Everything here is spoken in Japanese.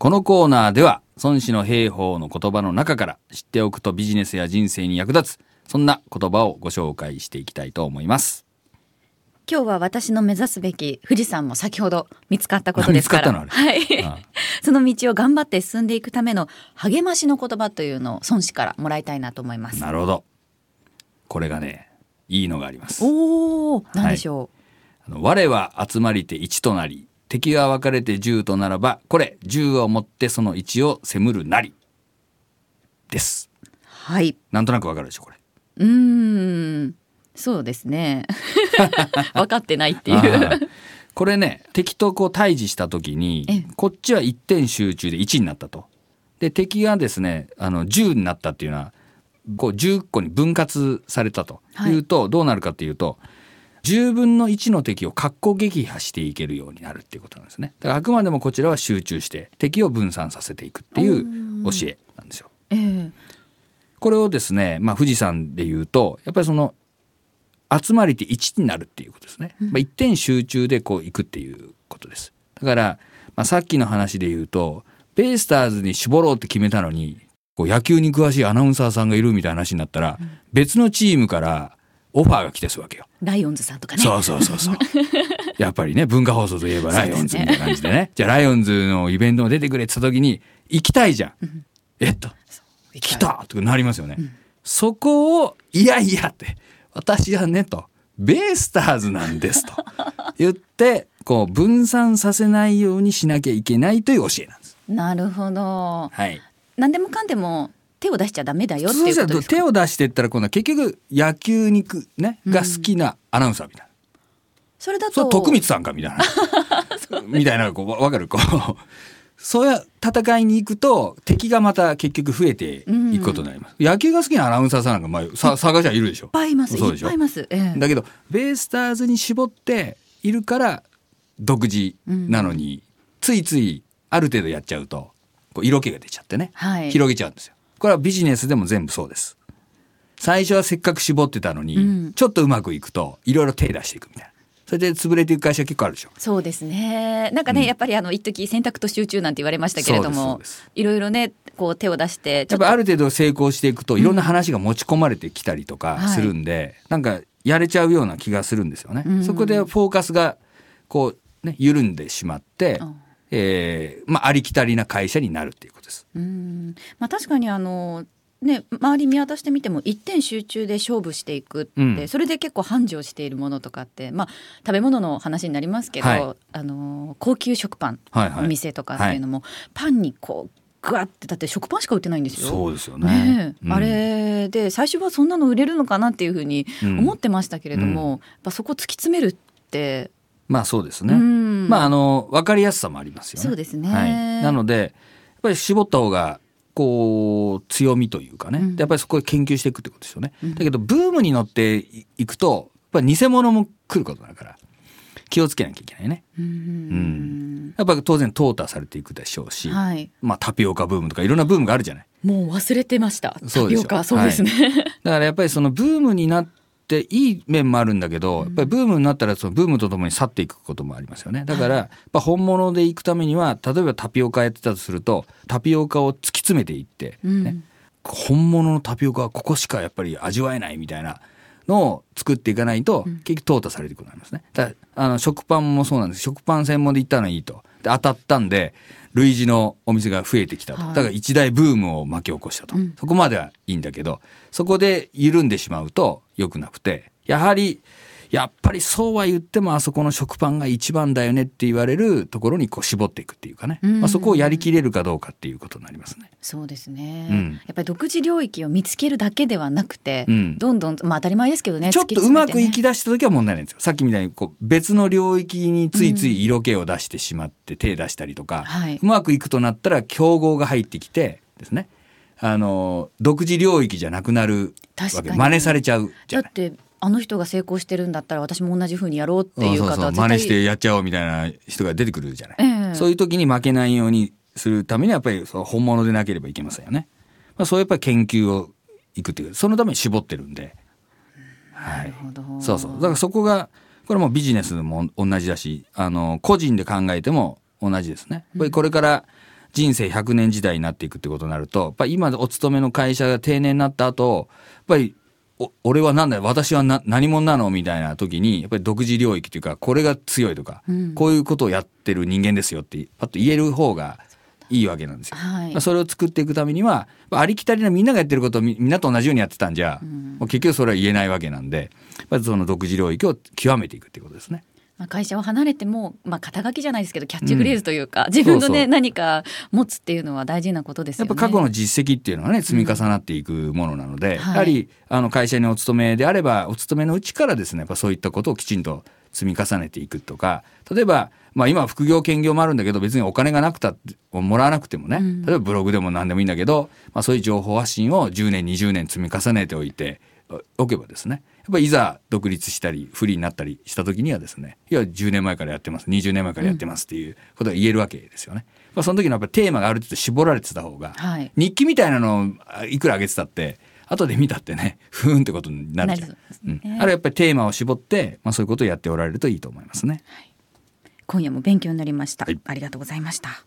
このコーナーでは孫子の兵法の言葉の中から知っておくとビジネスや人生に役立つそんな言葉をご紹介していきたいと思います。今日は私の目指すべき富士山も先ほど見つかったことですから。見つかったのあはい。その道を頑張って進んでいくための励ましの言葉というのを孫子からもらいたいなと思います。なるほど。これがねいいのがあります。おお何でしょあの我は集まりて一となり敵が分かれて十とならばこれ十をもってその一を責るなり。です。う、はい。なんとなくわかるでしょこれ。うーん。そうですね。分かってないっていあうー。これね敵とこう対峙した時にええ。こっちは一点集中で1になったと。で敵がですねあの10になったっていうのはこう10個に分割されたと。はい。いうと、どうなるかっていうと10分の1の敵を格好撃破していけるようになるっていうことなんですね。だからあくまでもこちらは集中して敵を分散させていくっていう教えなんですよ。ええ。これをですね、まあ、富士山で言うとやっぱりその集まりって1になるっていうことですね、まあ、一点集中でこう行くっていうことです。だから、まあ、さっきの話で言うとベイスターズに絞ろうって決めたのにこう野球に詳しいアナウンサーさんがいるみたいな話になったら、別のチームからオファーが来てするわけよ。ライオンズさんとかねそうそうそうそう。やっぱりね、文化放送といえばライオンズみたいな感じでね。じゃあライオンズのイベントも出てくれって言った時に、行きたいじゃん。えっと、来たとかなりますよね。そこを、いやいやって、私はねと、ベイスターズなんですと 言って、こう分散させないようにしなきゃいけないという教えなんです。なるほどはい。何でもかんでも手を出しちゃダメだよっていうことですか？手を出していったら今度は結局野球にね、が好きなアナウンサーみたいな。それだと徳光さんかみたいな。みたいなこうわわかる？こう。そういう戦いに行くと敵がまた結局増えていくことになります、野球が好きなアナウンサーさんなんか、まあ、さ探しはいるでしょ？いっぱいいます。そうでしょ？いっぱいいます、ええ。だけどベイスターズに絞っているから独自なのに、ついついある程度やっちゃうとこう色気が出ちゃってね、はい。広げちゃうんですよこれはビジネスでも全部そうです。最初はせっかく絞ってたのに、うん。ちょっとうまくいくといろいろ手出していくみたいな。それで潰れていく会社結構あるでしょ。そうですね。なんかね、うん。やっぱりあの一時選択と集中なんて言われましたけれどもいろいろねこう手を出してちょっとやっぱある程度成功していくといろんな話が持ち込まれてきたりとかするんで、なんかやれちゃうような気がするんですよね。うん。そこでフォーカスがこうね緩んでしまって、うんえーまあありきたりな会社になるっていうことです。うんまあ確かにあのね周り見渡してみても一点集中で勝負していくって、うんそれで結構繁盛しているものとかってまあ食べ物の話になりますけど、はいあの高級食パンはいはい。お店とかっていうのも、パンにこうグワってだって食パンしか売ってないんですよ。そうですよね。うんあれで最初はそんなの売れるのかなっていうふうにうん思ってましたけれども、やっぱそこ突き詰めるって、まあそうですね。うんまああの分かりやすさもありますよね。そうですね。はい、なのでやっぱり絞った方がこう強みというかね、やっぱりそこで研究していくってことですよね。うん。だけどブームに乗っていくとやっぱり偽物も来ることだから気をつけなきゃいけないね。うんうんやっぱり当然淘汰されていくでしょうし、はい、まあタピオカブームとかいろんなブームがあるじゃない。もう忘れてました。タピオカそうですね、だからやっぱりそのブームになっていい面もあるんだけど、やっぱりブームになったらそのブームとともに去っていくこともありますよね。だから、やっぱ本物で行くためには、例えばタピオカやってたとすると、タピオカを突き詰めていって、うんね、本物のタピオカはここしかやっぱり味わえないみたいなのを作っていかないと、結局淘汰されていくことになりますね。だあの食パンもそうなんです。食パン専門で行ったのはいいと。で当たったんで、類似のお店が増えてきたと。はいだから一大ブームを巻き起こしたと。うんそこまではいいんだけど、そこで緩んでしまうと良くなくて、やはり、やっぱりそうは言ってもあそこの食パンが一番だよねって言われるところにこう絞っていくっていうかね。うんまあ、そこをやりきれるかどうかっていうことになりますね。そうですね、うんやっぱり独自領域を見つけるだけではなくて、うんどんどんまあ当たり前ですけどねちょっとうまくいきだ出した時は問題ないんですよ。さっきみたいにこう別の領域についつい色気を出してしまって手出したりとか、はいうまくいくとなったら競合が入ってきてですね、あの、独自領域じゃなくなるわけ。真似されちゃうじゃない。だってあの人が成功してるんだったら私も同じ風にやろうっていう方は絶対真似してやっちゃおうみたいな人が出てくるじゃない？ええそういう時に負けないようにするためにはやっぱりその本物でなければいけませんよね。まあ、そういうやっぱり研究をいくっていうそのために絞ってるんで。はいなる。ほどそうそう。だからそこが、これもビジネスも同じだし、あの、個人で考えても同じですね。やっぱりこれから人生100年時代になっていくってことになると、やっぱり今お勤めの会社が定年になった後、やっぱりお俺は何だよ私はな何者なの？みたいな時にやっぱり独自領域というかこれが強いとか、うんこういうことをやってる人間ですよってパッと言える方がいいわけなんですよ。はいまあそれを作っていくためにはまあありきたりなみんながやってることをみみんなと同じようにやってたんじゃ、もう結局それは言えないわけなんでまずその独自領域を極めていくっていうことですね。まあ、会社を離れても、まあ、肩書きじゃないですけどキャッチフレーズというか、自分のねそうそう。何か持つっていうのは大事なことですよね。やっぱ過去の実績っていうのはね積み重なっていくものなので、はい。やはりあの会社にお勤めであればお勤めのうちからですねやっぱそういったことをきちんと積み重ねていくとか例えば、まあ、今は副業兼業もあるんだけど別にお金がなくたってもらわなくてもね、うん。例えばブログでも何でもいいんだけど、まあ、そういう情報発信を10年20年積み重ねておいておけばですねやっぱりいざ独立したりフリーになったりした時にはですねいや10年前からやってます。20年前からやってますっていうことが言えるわけですよね。まあ、その時のやっぱりテーマがある程度絞られてた方が、はい。日記みたいなのをあいくら上げてたって後で見たってね ふーんってことになるじゃん。なるですうん。ねあれやっぱりテーマを絞って、まあ、そういうことをやっておられるといいと思いますね。今夜も勉強になりました、はい。ありがとうございました